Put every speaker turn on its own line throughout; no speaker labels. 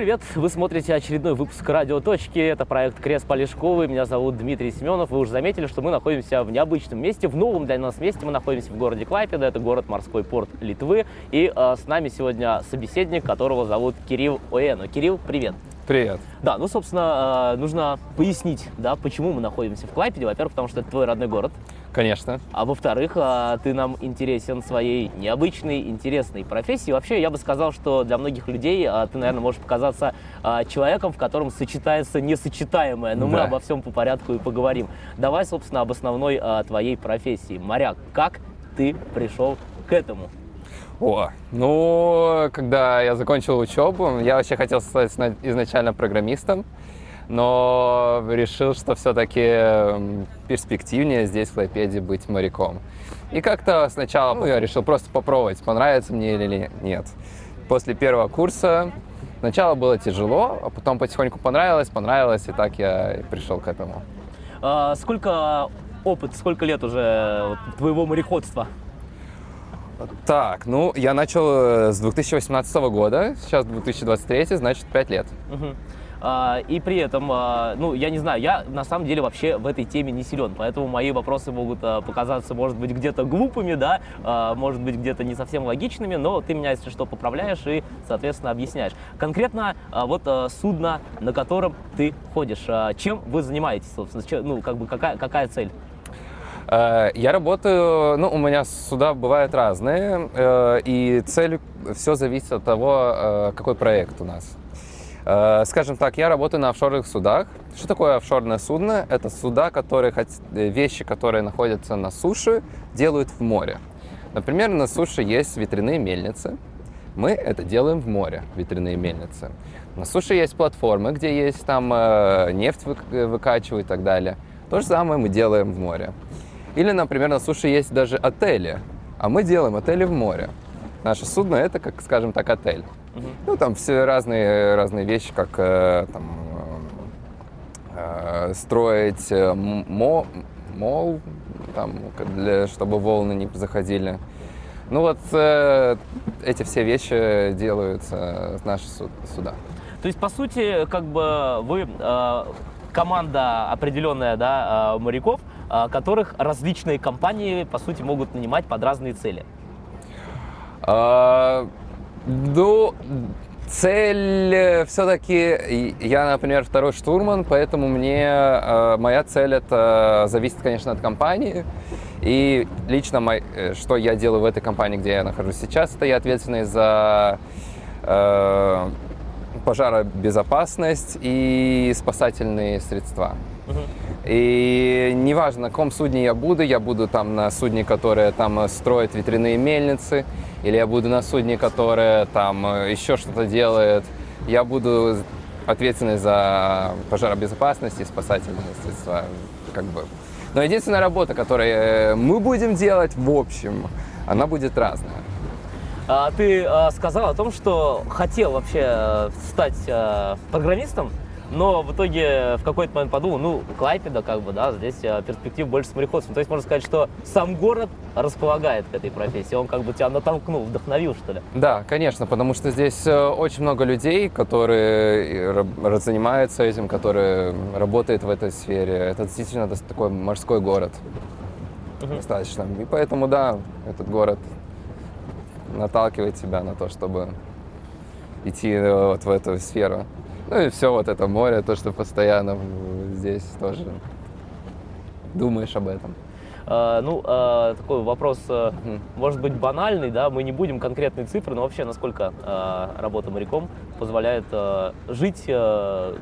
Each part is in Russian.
привет! Вы смотрите очередной выпуск «Радио Точки». Это проект Крест Полешковый. Меня зовут Дмитрий Семенов. Вы уже заметили, что мы находимся в необычном месте, в новом для нас месте. Мы находимся в городе Клайпеда. Это город морской порт Литвы. И э, с нами сегодня собеседник, которого зовут Кирилл Оэно. Кирилл, привет!
Привет.
Да, ну, собственно, э, нужно пояснить, да, почему мы находимся в Клайпеде. Во-первых, потому что это твой родной город.
Конечно.
А во-вторых, э, ты нам интересен своей необычной, интересной профессией. Вообще, я бы сказал, что для многих людей э, ты, наверное, можешь показаться э, человеком, в котором сочетается несочетаемое. Но мы
Да.
обо всем по порядку и поговорим. Давай, собственно, об основной твоей профессии. Моряк, как ты пришел к этому?
О, ну, когда я закончил учебу, я вообще хотел стать изначально программистом, но решил, что все-таки перспективнее здесь, в Клайпеде, быть моряком. И как-то сначала ну, я решил просто попробовать, понравится мне или нет. После первого курса сначала было тяжело, а потом потихоньку понравилось, понравилось, и так я и пришел к этому.
Э, Сколько опыт, сколько лет уже вот твоего мореходства?
Так, ну, я начал э, с 2018 года, сейчас 2023, значит, 5 лет.
Мгм. А, И при этом, а, ну, я не знаю, я на самом деле вообще в этой теме не силен, поэтому мои вопросы могут а, показаться, может быть, где-то глупыми, да, может быть, где-то не совсем логичными, но ты меня, если что, поправляешь и, соответственно, объясняешь. Конкретно вот судно, на котором ты ходишь, чем вы занимаетесь, собственно, ну, как бы какая, какая цель?
Э, Я работаю, ну, у меня суда бывают разные, э, и цель, все зависит от того, э, какой проект у нас. Э, Скажем так, я работаю на офшорных судах. Что такое офшорное судно? Это суда, которые, э, вещи, которые находятся на суше, делают в море. Например, на суше есть ветряные мельницы. Мы это делаем в море, ветряные мельницы. На суше есть платформы, где есть там э, нефть вык- выкачивают и так далее. То же самое мы делаем в море. Или, например, на суше есть даже отели, а мы делаем отели в море. Наше судно это, как, скажем так, отель. Ну, там все разные, разные вещи, как э, там, э, строить э, м- мо- мол, там, для, чтобы волны не заходили. Ну вот э, эти все вещи делаются с наши су- суда.
То есть, по сути, как бы вы э, команда определенная, да, э, моряков, э, которых различные компании, по сути, могут нанимать под разные цели.
А, Ну, цель все-таки, я, например, второй штурман, поэтому мне э, моя цель это зависит, конечно, от компании. И лично мой- э, что я делаю в этой компании, где я нахожусь сейчас, это я ответственный за э, пожаробезопасность и спасательные средства. И неважно, на каком судне я буду, я буду там на судне, которое там э, строит ветряные мельницы, или я буду на судне, которое там э, еще что-то делает, я буду ответственный за пожаробезопасность и спасательные средства, как бы. Но единственная работа, которую э, мы будем делать, в общем, она будет разная.
А, Ты э, сказал о том, что хотел вообще э, стать э, программистом, но в итоге в какой-то момент подумал, ну, Клайпеда, как бы, да, здесь э, перспектив больше с мореходством. То есть можно сказать, что сам город располагает к этой профессии, он как бы тебя натолкнул, вдохновил, что ли.
Да, конечно, потому что здесь э, очень много людей, которые занимаются этим, которые работают в этой сфере. Это действительно такой морской город
Мгм.
достаточно. И поэтому, да, этот город наталкивает тебя на то, чтобы идти э, вот в эту сферу. Ну и все вот это море, то, что постоянно здесь тоже думаешь об этом.
Э, Ну, э, такой вопрос, э, может быть, банальный, да, мы не будем конкретные цифры, но вообще насколько работа моряком позволяет жить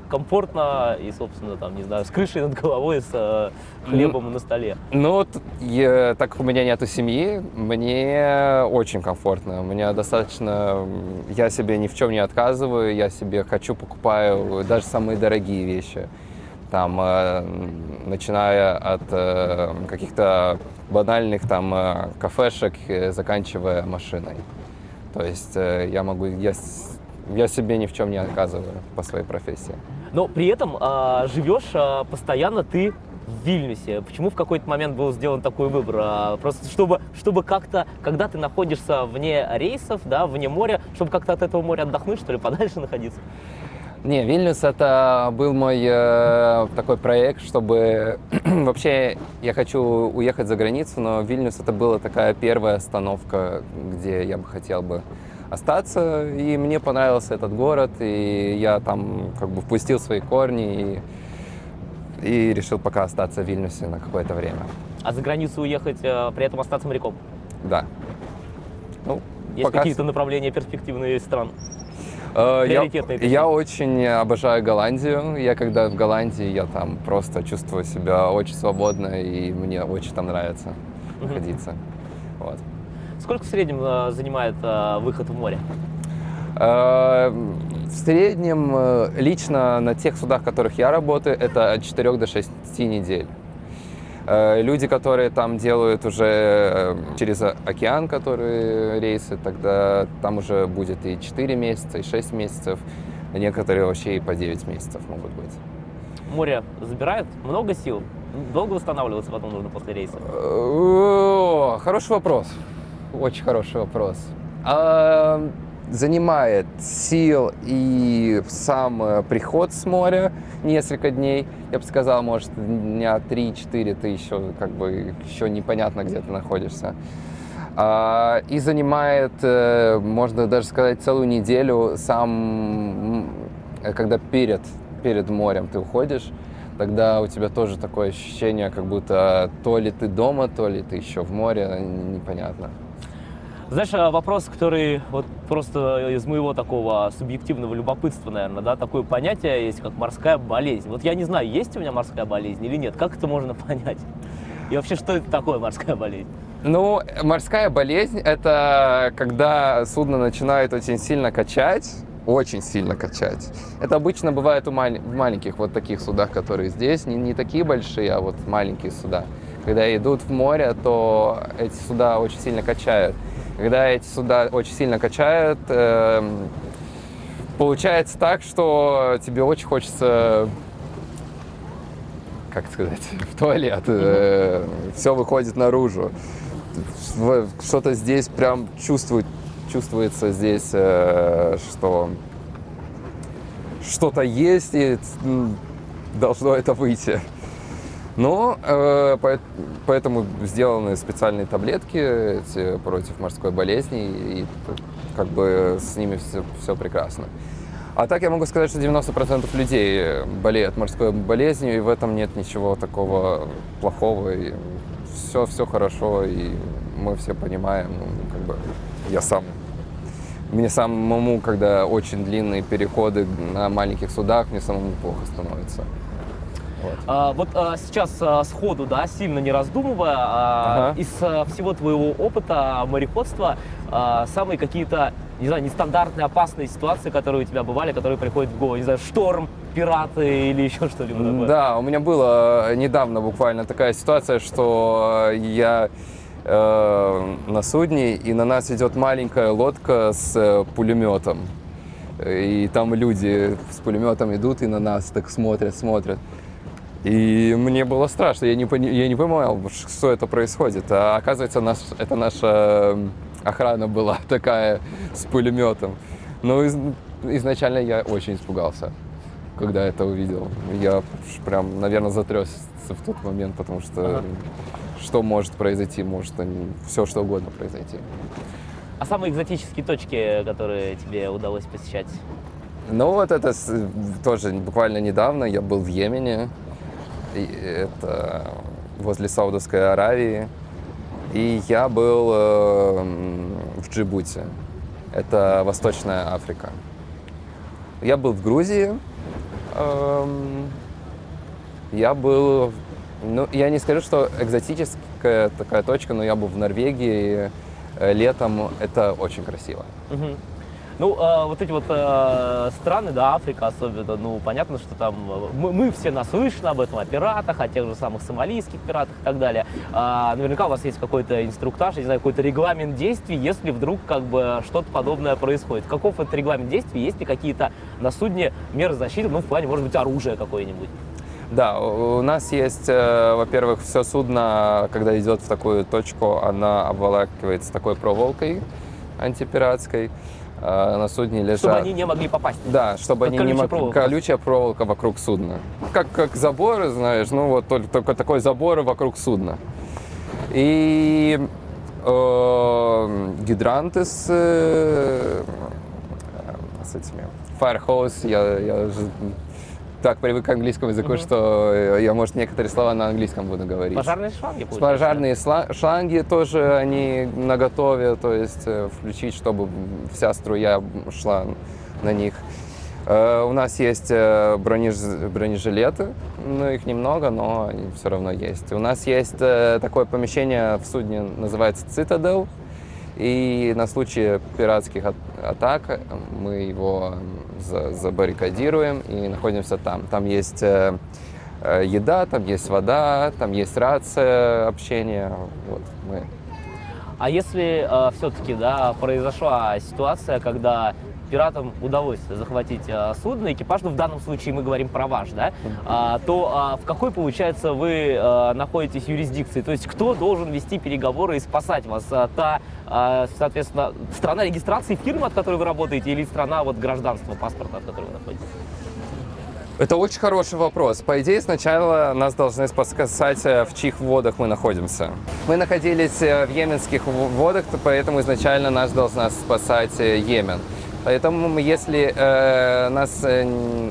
комфортно и, собственно, там, не знаю, с крышей над головой, с хлебом на столе.
Ну, вот, я- так как у меня нету семьи, мне очень комфортно. У меня достаточно... Я себе ни в чем не отказываю, я себе хочу, покупаю даже самые дорогие вещи. Там, э, начиная от э, каких-то банальных там э, кафешек, э, заканчивая машиной. То есть э, я могу... Я, я себе ни в чем не отказываю по своей профессии.
Но при этом э, живешь э, постоянно ты в Вильнюсе? Почему в какой-то момент был сделан такой выбор? А, просто чтобы, чтобы как-то, когда ты находишься вне рейсов, да, вне моря, чтобы как-то от этого моря отдохнуть, что ли, подальше находиться?
Не, Вильнюс это был мой э, такой проект, чтобы вообще я хочу уехать за границу, но Вильнюс это была такая первая остановка, где я бы хотел бы остаться, и мне понравился этот город, и я там как бы впустил свои корни и, и решил пока остаться в Вильнюсе на какое-то время.
А за границу уехать, э, при этом остаться моряком?
Да.
Ну, Есть пока... какие-то направления перспективные стран?
Э, я, я очень обожаю Голландию. Я когда в Голландии, я там просто чувствую себя очень свободно, и мне очень там нравится угу. находиться. Вот.
Сколько в среднем э, занимает э, выход в море?
В среднем лично на тех судах, в которых я работаю, это от 4 до 6 недель. Э, люди, которые там делают уже э, через океан, которые рейсы, тогда там уже будет и 4 месяца, и 6 месяцев, некоторые вообще и по 9 месяцев могут быть.
Море забирает много сил? Долго восстанавливаться потом нужно после рейса?
Хороший вопрос. Очень хороший вопрос. А, занимает сил и сам э, приход с моря несколько дней. Я бы сказал, может, дня 3-4 ты еще как бы еще непонятно, где ты находишься. А, и занимает, э, можно даже сказать, целую неделю сам, когда перед, перед морем ты уходишь, тогда у тебя тоже такое ощущение, как будто то ли ты дома, то ли ты еще в море, непонятно.
Знаешь, а вопрос, который вот просто из моего такого субъективного любопытства, наверное, да, такое понятие есть, как морская болезнь. Вот я не знаю, есть у меня морская болезнь или нет, как это можно понять? И вообще, что это такое морская болезнь?
Ну, морская болезнь – это когда судно начинает очень сильно качать, очень сильно качать. Это обычно бывает у мал- в маленьких вот таких судах, которые здесь, не, не такие большие, а вот маленькие суда. Когда идут в море, то эти суда очень сильно качают. Когда эти суда очень сильно качают, э, получается так, что тебе очень хочется, как сказать, в туалет. Э, все выходит наружу. Что-то здесь прям чувствует, чувствуется здесь, э, что что-то есть и должно это выйти. Но э, поэтому сделаны специальные таблетки эти, против морской болезни, и как бы с ними все, все прекрасно. А так я могу сказать, что 90% людей болеют морской болезнью, и в этом нет ничего такого плохого, и все, все хорошо, и мы все понимаем, ну, как бы я сам мне самому, когда очень длинные переходы на маленьких судах, мне самому плохо становится.
Вот, а, вот а, сейчас а, сходу, да, сильно не раздумывая, а, ага. из а, всего твоего опыта мореходства, а, самые какие-то, не знаю, нестандартные, опасные ситуации, которые у тебя бывали, которые приходят в голову, не знаю, шторм, пираты или еще что-либо такое?
Да, у меня была недавно буквально такая ситуация, что я э, на судне, и на нас идет маленькая лодка с э, пулеметом. И там люди с пулеметом идут и на нас так смотрят, смотрят. И мне было страшно, я не, я не понимал, что это происходит. А оказывается, наш, это наша охрана была такая с пулеметом. Но из, изначально я очень испугался, когда это увидел. Я прям, наверное, затрясся в тот момент, потому что ага. что может произойти? Может все что угодно произойти.
А самые экзотические точки, которые тебе удалось посещать?
Ну вот это тоже буквально недавно я был в Йемене это возле Саудовской Аравии. И я был э, в Джибути. Это Восточная Африка. Я был в Грузии. Эм, я был... Ну, я не скажу, что экзотическая такая точка, но я был в Норвегии э, летом. Это очень красиво.
Угу. Ну, э, вот эти вот э, страны, да, Африка особенно, ну, понятно, что там э, мы, мы все наслышаны об этом, о пиратах, о тех же самых сомалийских пиратах и так далее. А, наверняка у вас есть какой-то инструктаж, я не знаю, какой-то регламент действий, если вдруг как бы что-то подобное происходит. Каков это регламент действий? Есть ли какие-то на судне меры защиты, ну, в плане, может быть, оружия какое-нибудь?
Да, у нас есть, э, во-первых, все судно, когда идет в такую точку, она обволакивается такой проволокой антипиратской. Э, на судне лежат...
Чтобы они не могли попасть.
Да, чтобы
Как
они не могли...
проволока.
Колючая проволока вокруг судна. Как, как заборы, знаешь, ну вот только, только такой забор вокруг судна. И э, гидранты с, э, с этими... Fire hose, я, я так привык к английскому языку, что я, может, некоторые слова на английском буду говорить.
Пожарные шланги, получается?
Пожарные сла- шланги тоже они наготове, то есть э, включить, чтобы вся струя шла на них. Э, У нас есть э, бронеж- бронежилеты, ну их немного, но все равно есть. У нас есть э, такое помещение в судне, называется Citadel, и на случай пиратских атак мы его за- забаррикадируем и находимся там. Там есть э, э, еда, там есть вода, там есть рация, общение. Вот мы.
А если все-таки да, произошла ситуация, когда пиратам удалось захватить э, судно, экипаж, ну в данном случае мы говорим про ваш, да, а, то а, в какой, получается, вы э, находитесь юрисдикции? То есть кто должен вести переговоры и спасать вас? А, Та, а, соответственно, страна регистрации фирмы, от которой вы работаете, или страна вот гражданства, паспорта, от которой вы находитесь?
Это очень хороший вопрос. По идее, сначала нас должны спасать, э, в чьих водах мы находимся. Мы находились э, в йеменских водах, то поэтому изначально нас должна спасать э, Йемен. Поэтому если э, нас э,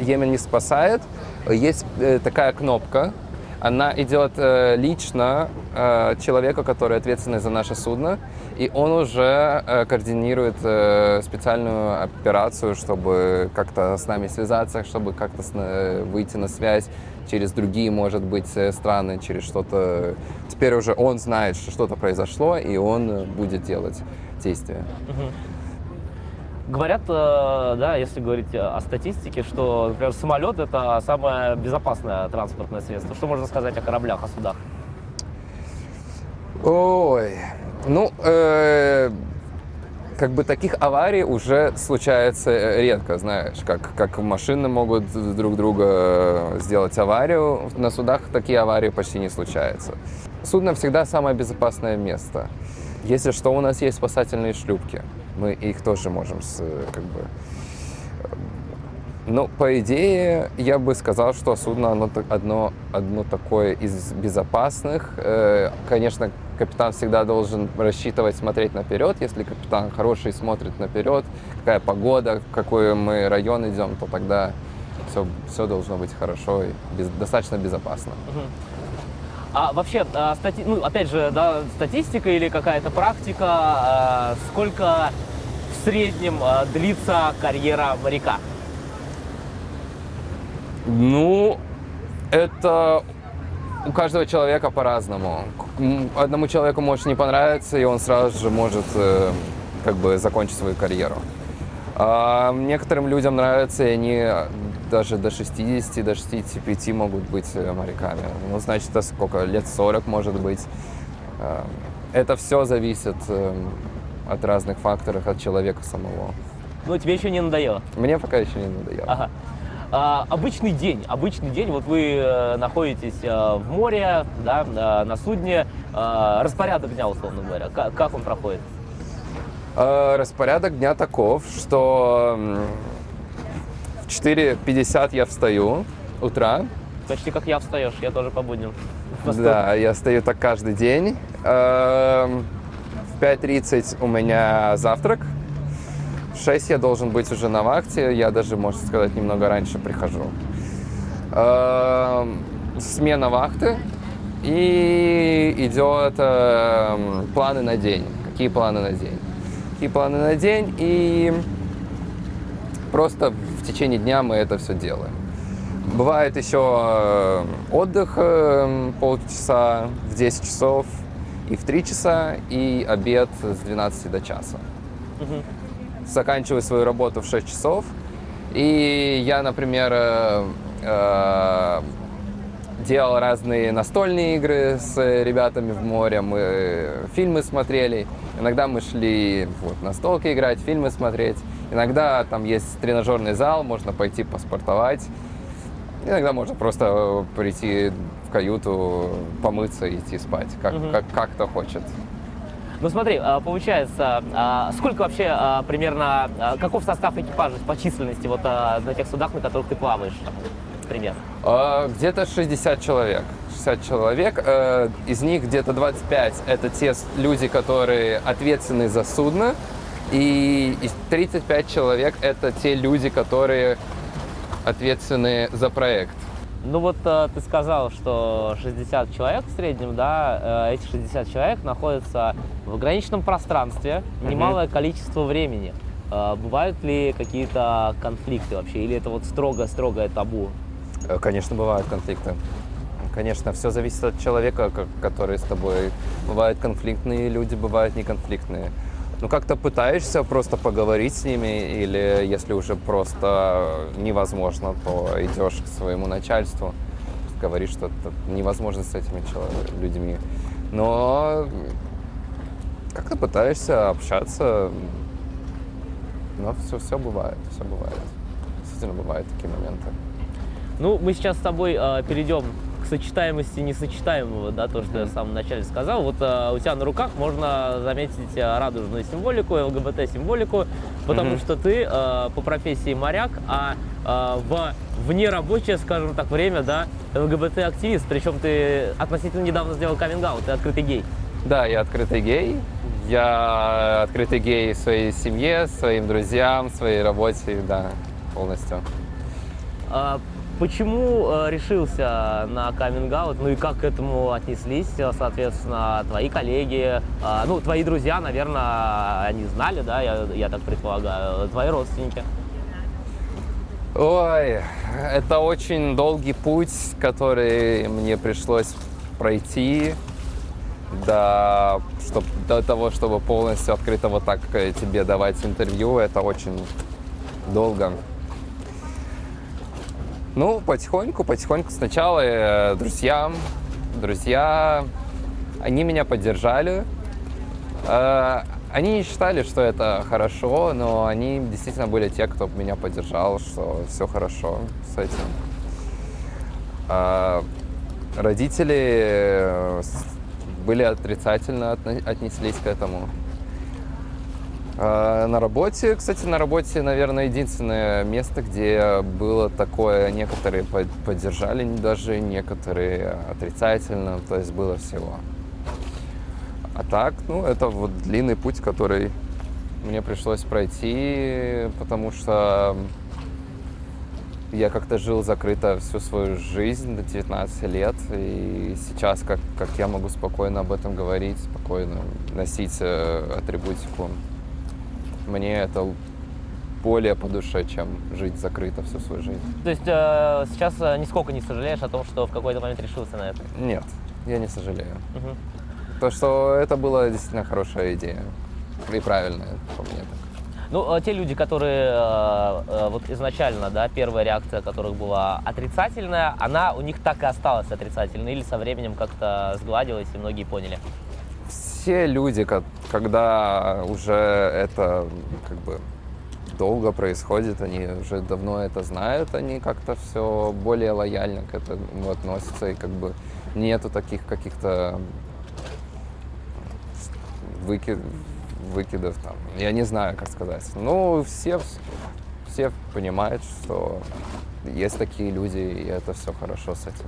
Йемен не спасает, есть э, такая кнопка, она идет э, лично э, человеку, который ответственный за наше судно, и он уже э, координирует э, специальную операцию, чтобы как-то с нами связаться, чтобы как-то э, выйти на связь через другие, может быть, э, страны, через что-то. Теперь уже он знает, что что-то произошло, и он э, будет делать действия.
Говорят, э, да, если говорить э, о статистике, что, например, самолет это самое безопасное транспортное средство. Что можно сказать о кораблях, о судах?
Ой, ну, э, как бы таких аварий уже случается э, редко, знаешь, как, как машины могут друг друга сделать аварию, на судах такие аварии почти не случаются. Судно всегда самое безопасное место. Если что, у нас есть спасательные шлюпки, мы их тоже можем, с, как бы, ну, по идее, я бы сказал, что судно оно одно, одно такое из безопасных. Э, Конечно, капитан всегда должен рассчитывать, смотреть наперед. Если капитан хороший, смотрит наперед, какая погода, в какой мы район идем, то тогда все, все должно быть хорошо и без- достаточно безопасно.
А вообще, а, стати- ну, опять же, да, статистика или какая-то практика, а, сколько в среднем а, длится карьера моряка?
Ну, это у каждого человека по-разному. Одному человеку может не понравиться, и он сразу же может э, как бы закончить свою карьеру. А некоторым людям нравится, и они даже до 60, до 65 могут быть э, моряками. Ну, значит, это сколько? Лет 40, может быть. А, Это все зависит э, от разных факторов, от человека самого.
Ну, тебе еще не надоело?
Мне пока еще не надоело.
Ага. А, обычный день, обычный день, вот вы э, находитесь э, в море, да, э, на судне, э, распорядок дня, условно говоря, как, он проходит?
Э, Распорядок дня таков, что 4.50 я встаю утра.
Почти как я встаешь, я тоже по будням.
Да, я встаю так каждый день. Эм, В 5.30 у меня завтрак. В 6 я должен быть уже на вахте. Я даже, можно сказать, немного раньше прихожу. Эм, Смена вахты. И идет эм, планы на день. Какие планы на день? Какие планы на день? И просто в течение дня мы это все делаем. Бывает еще э, отдых э, полчаса в 10 часов и в 3 часа, и обед с 12 до часа.
Мгм.
Заканчиваю свою работу в 6 часов, и я, например, э, делал разные настольные игры с ребятами в море, мы фильмы смотрели, иногда мы шли вот, на столке играть, фильмы смотреть, иногда там есть тренажерный зал, можно пойти поспортовать. Иногда можно просто э, прийти в каюту, помыться и идти спать, как,
Мгм.
как, как кто хочет.
Ну смотри, а, получается, а, сколько вообще а, примерно, каков состав экипажа по численности вот на тех судах, на которых ты плаваешь, например?
А, Где-то 60 человек. 60 человек. Э, Из них где-то 25 это те люди, которые ответственны за судно. И из 35 человек это те люди, которые ответственны за проект.
Ну вот э, ты сказал, что 60 человек в среднем, да, э, эти 60 человек находятся в ограниченном пространстве,
Мгм.
немалое количество времени. Э, Бывают ли какие-то конфликты вообще, или это вот строго-строгое табу?
Э, Конечно, бывают конфликты. Конечно, все зависит от человека, ко- который с тобой. Бывают конфликтные люди, бывают неконфликтные. Ну, как-то пытаешься просто поговорить с ними, или если уже просто невозможно, то идешь к своему начальству, говоришь, что невозможно с этими людьми. Но как-то пытаешься общаться, но все, все бывает, все бывает. Действительно бывают такие моменты.
Ну, мы сейчас с тобой э, перейдем к сочетаемости несочетаемого, да, то, что я в самом начале сказал. Вот э, у тебя на руках можно заметить э, радужную символику, ЛГБТ-символику, потому
Мгм.
что ты э, по профессии моряк, а э, в внерабочее, скажем так, время, да, ЛГБТ-активист, причем ты относительно недавно сделал каминг ты открытый гей.
Да, я открытый гей. Я открытый гей своей семье, своим друзьям, своей работе, да, полностью.
А Почему э, решился на каминг Ну и как к этому отнеслись, э, соответственно, твои коллеги, а, ну, твои друзья, наверное, они знали, да, я, я так предполагаю, твои родственники.
Ой, это очень долгий путь, который мне пришлось пройти до, чтоб, до того, чтобы полностью открыто вот так э, тебе давать интервью. Это очень долго. Ну, потихоньку, потихоньку. Сначала э, друзьям, друзья, они меня поддержали. Э, Они не считали, что это хорошо, но они действительно были те, кто меня поддержал, что все хорошо с этим. Родители э, с- были отрицательно отнеслись к этому. А, На работе, кстати, на работе, наверное, единственное место, где было такое, некоторые под- поддержали даже, некоторые отрицательно, то есть было всего. А так, ну, это вот длинный путь, который мне пришлось пройти, потому что я как-то жил закрыто всю свою жизнь до 19 лет, и сейчас как, как я могу спокойно об этом говорить, спокойно носить э, атрибутику, мне это более по душе, чем жить закрыто всю свою жизнь.
То есть э, сейчас э, нисколько не сожалеешь о том, что в какой-то момент решился на это?
Нет, я не сожалею.
Мгм.
То, что это была действительно хорошая идея и правильная, по мне так.
Ну, э, те люди, которые э, э, вот изначально, да, первая реакция которых была отрицательная, она у них так и осталась отрицательной или со временем как-то сгладилась и многие поняли?
Все люди, ко- когда уже это как бы долго происходит, они уже давно это знают, они как-то все более лояльно к этому относятся, и как бы нету таких каких-то выки- выкидов там. Я не знаю, как сказать. Ну, все, все понимают, что есть такие люди, и это все хорошо с этим.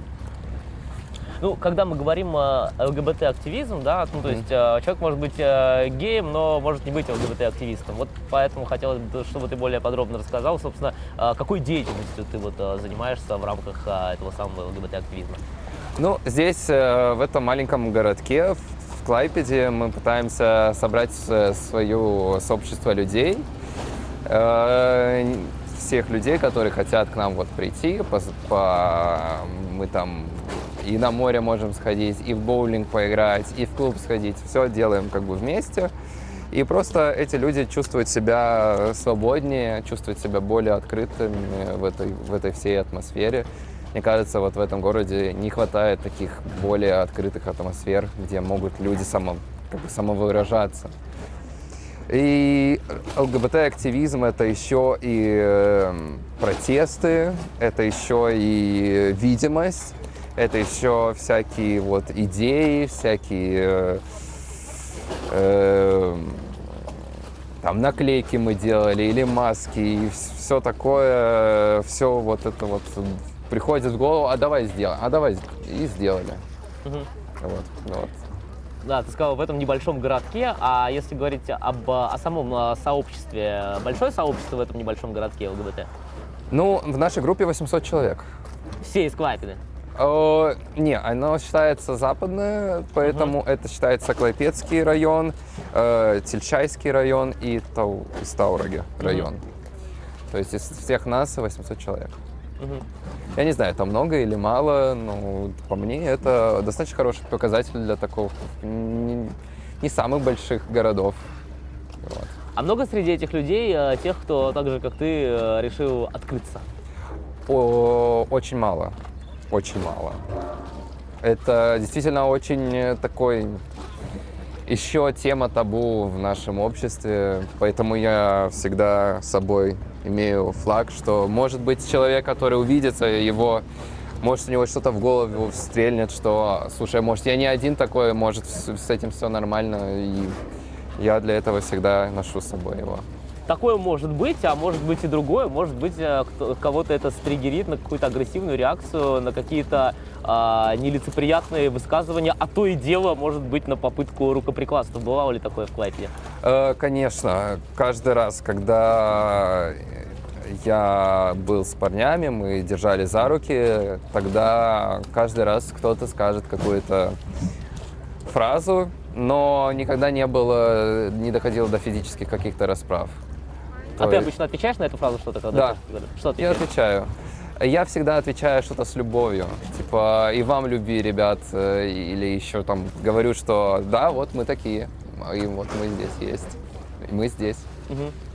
Ну, когда мы говорим э, ЛГБТ-активизм, да, ну, то
Мгм.
есть э, человек может быть э, геем, но может не быть ЛГБТ-активистом. Вот поэтому хотелось бы, чтобы ты более подробно рассказал, собственно, э, какой деятельностью ты вот э, занимаешься в рамках э, этого самого ЛГБТ-активизма.
Ну, здесь, э, в этом маленьком городке, в Клайпеде, мы пытаемся собрать э, свое сообщество людей, э, всех людей, которые хотят к нам вот прийти, пос- по- мы там и на море можем сходить, и в боулинг поиграть, и в клуб сходить, все делаем как бы вместе. И просто эти люди чувствуют себя свободнее, чувствуют себя более открытыми в этой, в этой всей атмосфере. Мне кажется, вот в этом городе не хватает таких более открытых атмосфер, где могут люди само, как бы самовыражаться. И ЛГБТ-активизм это еще и э, протесты, это еще и видимость, это еще всякие вот идеи, всякие э, э, там наклейки мы делали или маски, и все такое, все вот это вот приходит в голову, а давай сделаем, а давай и сделали.
Угу.
Вот, вот.
Да, ты сказал, в этом небольшом городке, а если говорить об, о самом сообществе, большое сообщество в этом небольшом городке ЛГБТ?
Ну, в нашей группе 800 человек.
Все из Клайпеды?
О, не, оно считается западное, поэтому uh-huh. это считается Клайпецкий район, э, Тельчайский район и Тау, Стауроги район. Uh-huh. То есть из всех нас 800 человек. Uh-huh. Я не знаю, это много или мало, но по мне это достаточно хороший показатель для такого не, не самых больших городов.
Вот. А много среди этих людей э, тех, кто так же, как ты, э, решил открыться?
О, очень мало очень мало. Это действительно очень такой еще тема табу в нашем обществе, поэтому я всегда с собой имею флаг, что может быть человек, который увидится, его может у него что-то в голову стрельнет, что, слушай, может я не один такой, может с этим все нормально, и я для этого всегда ношу с собой его
такое может быть, а может быть и другое. Может быть, э, кого-то это стригерит на какую-то агрессивную реакцию, на какие-то а, нелицеприятные высказывания, а то и дело, может быть, на попытку рукоприкладства. Бывало ли такое в Клайпеде?
Э, конечно. Каждый раз, когда я был с парнями, мы держали за руки, тогда каждый раз кто-то скажет какую-то фразу, но никогда не было, не доходило до физических каких-то расправ.
А ты обычно отвечаешь на эту фразу что-то?
Когда да. Что Я отвечаю. Я всегда отвечаю что-то с любовью. Типа, и вам любви, ребят. Э, или еще там говорю, что да, вот мы такие. И вот мы здесь есть. И мы здесь. Угу.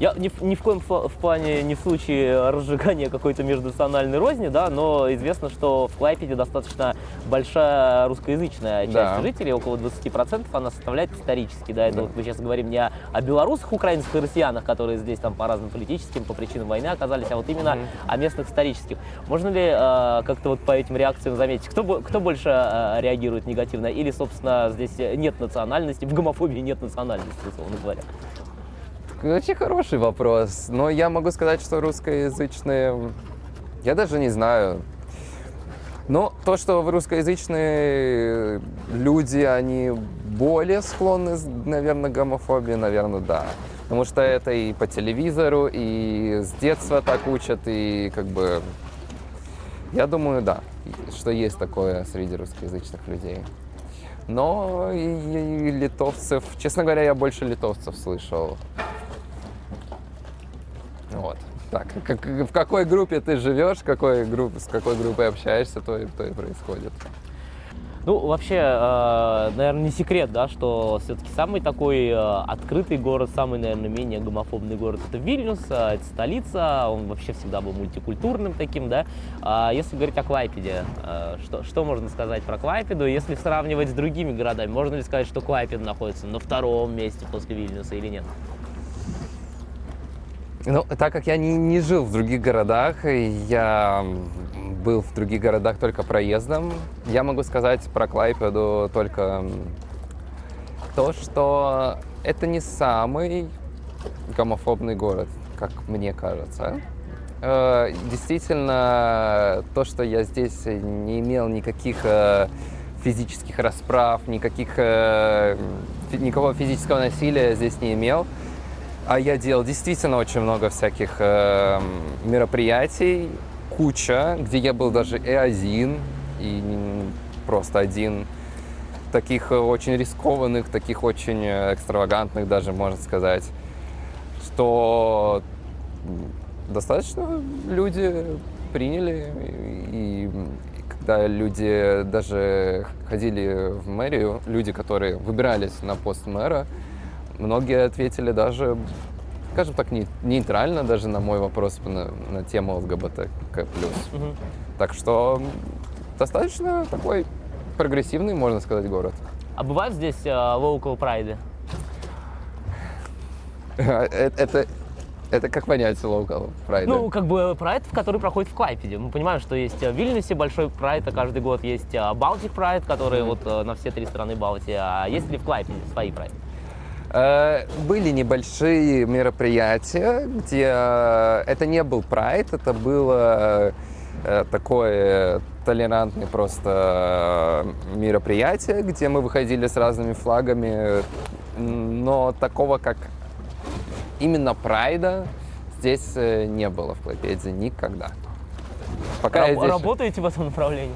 Я ни, ни в коем в плане, ни в случае разжигания какой-то межнациональной розни, да, но известно, что в Клайпеде достаточно большая русскоязычная часть да. жителей, около 20%, она составляет исторически, да, это да. вот мы сейчас говорим не о, о белорусах, украинцах и россиянах, которые здесь там по разным политическим, по причинам войны оказались, а вот именно mm-hmm. о местных исторических. Можно ли э, как-то вот по этим реакциям заметить, кто, кто больше э, реагирует негативно, или, собственно, здесь нет национальности, в гомофобии нет национальности, условно говоря?
Очень хороший вопрос. Но я могу сказать, что русскоязычные... Я даже не знаю. Но то, что русскоязычные люди, они более склонны, наверное, к гомофобии, наверное, да. Потому что это и по телевизору, и с детства так учат, и как бы... Я думаю, да, что есть такое среди русскоязычных людей. Но и, и литовцев, честно говоря, я больше литовцев слышал. Вот. Так, как, в какой группе ты живешь, какой групп, с какой группой общаешься, то и, то и происходит.
Ну, вообще, э, наверное, не секрет, да, что все-таки самый такой э, открытый город, самый, наверное, менее гомофобный город это Вильнюс, э, это столица, он вообще всегда был мультикультурным таким, да. А если говорить о Клайпеде, что, что можно сказать про Клайпеду, если сравнивать с другими городами, можно ли сказать, что Клайпед находится на втором месте после Вильнюса или нет?
Ну, так как я не, не жил в других городах, я был в других городах только проездом, я могу сказать про Клайпеду только то, что это не самый гомофобный город, как мне кажется. Э, действительно, то, что я здесь не имел никаких э, физических расправ, никаких, э, никакого физического насилия здесь не имел. А я делал действительно очень много всяких э, мероприятий, куча, где я был даже и один, и просто один. Таких э, очень рискованных, таких очень э, экстравагантных даже, можно сказать, что достаточно люди приняли. И, и когда люди даже ходили в мэрию, люди, которые выбирались на пост мэра, Многие ответили даже, скажем так, не, нейтрально даже на мой вопрос на, на тему ЛГБТК+. Угу. Так что достаточно такой прогрессивный, можно сказать, город.
А бывают здесь uh, local pride?
Это, это как понять local прайд?
Ну, как бы прайд, который проходит в Клайпеде. Мы понимаем, что есть в Вильнюсе большой прайд, а каждый год есть Балтик прайд, который вот на все три страны Балтии. А есть ли в Клайпеде свои прайды?
Были небольшие мероприятия, где это не был прайд, это было такое толерантное просто мероприятие, где мы выходили с разными флагами, но такого как именно прайда здесь э, не было в Клайпеде никогда.
Пока Раб- здесь... Работаете в этом направлении?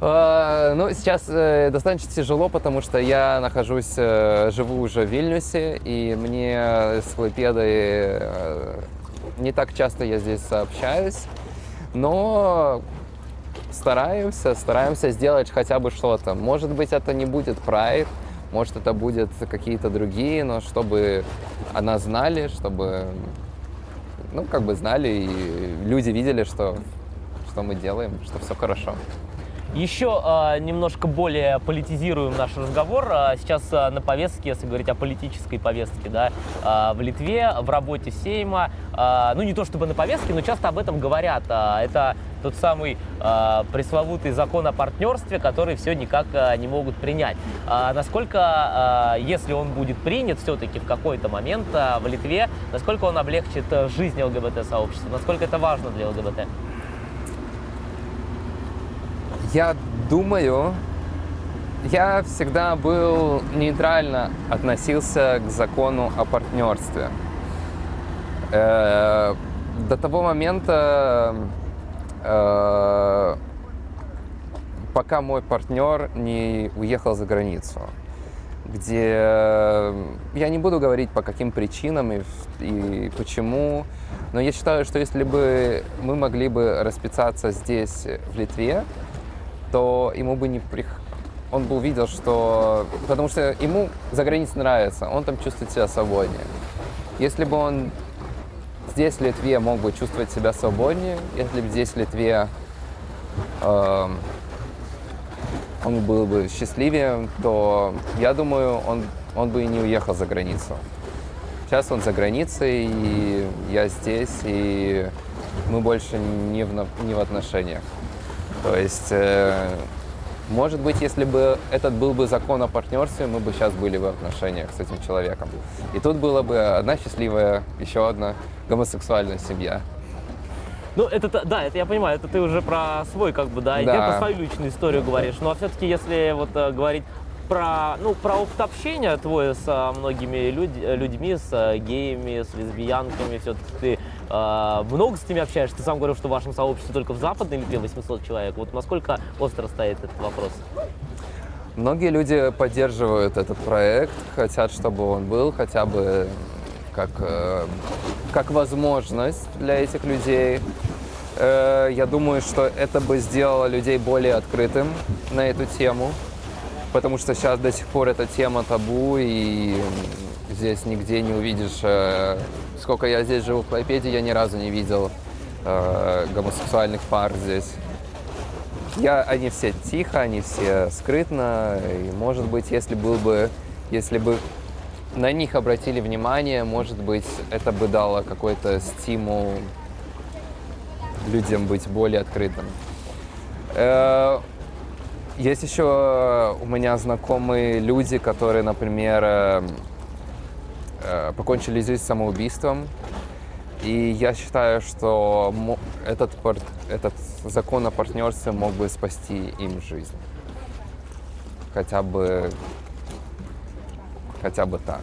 Uh, ну, сейчас uh, достаточно тяжело, потому что я нахожусь, uh, живу уже в Вильнюсе, и мне с Клайпедой не так часто я здесь сообщаюсь, но стараемся, стараемся сделать хотя бы что-то. Может быть, это не будет прайд, может, это будет какие-то другие, но чтобы она знали, чтобы, ну, как бы знали, и люди видели, что, что мы делаем, что все хорошо.
Еще э, немножко более политизируем наш разговор. А, сейчас э, на повестке, если говорить о политической повестке, да, э, в Литве, в работе Сейма, э, ну не то чтобы на повестке, но часто об этом говорят. Э, это тот самый э, пресловутый закон о партнерстве, который все никак э, не могут принять. Э, насколько, э, если он будет принят все-таки в какой-то момент э, в Литве, насколько он облегчит жизнь ЛГБТ-сообщества, насколько это важно для ЛГБТ?
Я думаю, я всегда был нейтрально относился к закону о партнерстве. Э, до того момента, э, пока мой партнер не уехал за границу, где я не буду говорить по каким причинам и, и почему, но я считаю, что если бы мы могли бы расписаться здесь, в Литве, то ему бы не прих... он бы увидел, что... Потому что ему за границей нравится, он там чувствует себя свободнее. Если бы он здесь, в Литве, мог бы чувствовать себя свободнее, если бы здесь, в Литве, э, он был бы счастливее, то, я думаю, он, он бы и не уехал за границу. Сейчас он за границей, и я здесь, и мы больше не в, не в отношениях. То есть, э, может быть, если бы этот был бы закон о партнерстве, мы бы сейчас были в отношениях с этим человеком. И тут была бы одна счастливая, еще одна гомосексуальная семья.
Ну, это, да, это я понимаю, это ты уже про свой, как бы, да, и да. ты про свою личную историю говоришь. А все-таки, если вот э, говорить про, ну, про опыт общения твой с многими людь, людьми, с а, геями, с лесбиянками, все-таки ты много с ними общаешься? Ты сам говорил, что в вашем сообществе только в Западной Литве 800 человек. Вот насколько остро стоит этот вопрос?
Многие люди поддерживают этот проект, хотят, чтобы он был хотя бы как, э, как возможность для этих людей. Э, я думаю, что это бы сделало людей более открытым на эту тему потому что сейчас до сих пор эта тема табу, и здесь нигде не увидишь... Э, сколько я здесь живу в Клайпеде, я ни разу не видел э, гомосексуальных пар здесь. Я, они все тихо, они все скрытно, и, может быть, если был бы, если бы на них обратили внимание, может быть, это бы дало какой-то стимул людям быть более открытым. Э, есть еще у меня знакомые люди, которые, например, покончили жизнь самоубийством. И я считаю, что этот, этот закон о партнерстве мог бы спасти им жизнь. Хотя бы, хотя бы так.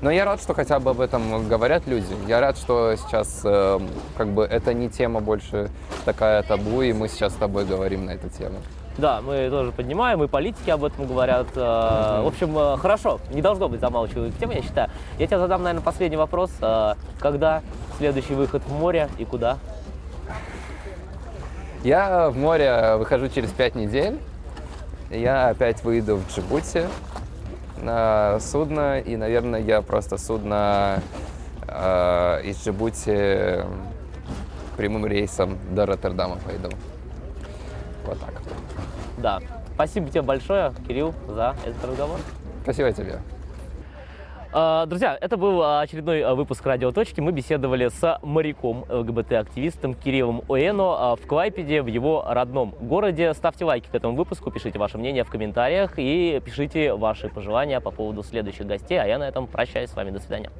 Но я рад, что хотя бы об этом говорят люди. Я рад, что сейчас э, как бы это не тема больше такая табу, и мы сейчас с тобой говорим на эту тему.
Да, мы тоже поднимаем, и политики об этом говорят. Mm-hmm. В общем, э, хорошо, не должно быть замалчиваемых тем, я считаю. Я тебе задам, наверное, последний вопрос. Э, когда следующий выход в море и куда?
Я в море выхожу через пять недель. Я опять выйду в Джибути на судно, и, наверное, я просто судно э, из Джибути прямым рейсом до Роттердама пойду. Вот так.
Да. Спасибо тебе большое, Кирилл, за этот разговор.
Спасибо тебе.
А, друзья, это был очередной а, выпуск «Радио Точки». Мы беседовали с моряком, ЛГБТ-активистом Кириллом Оэно в Клайпеде, в его родном городе. Ставьте лайки к этому выпуску, пишите ваше мнение в комментариях и пишите ваши пожелания по поводу следующих гостей. А я на этом прощаюсь с вами. До свидания.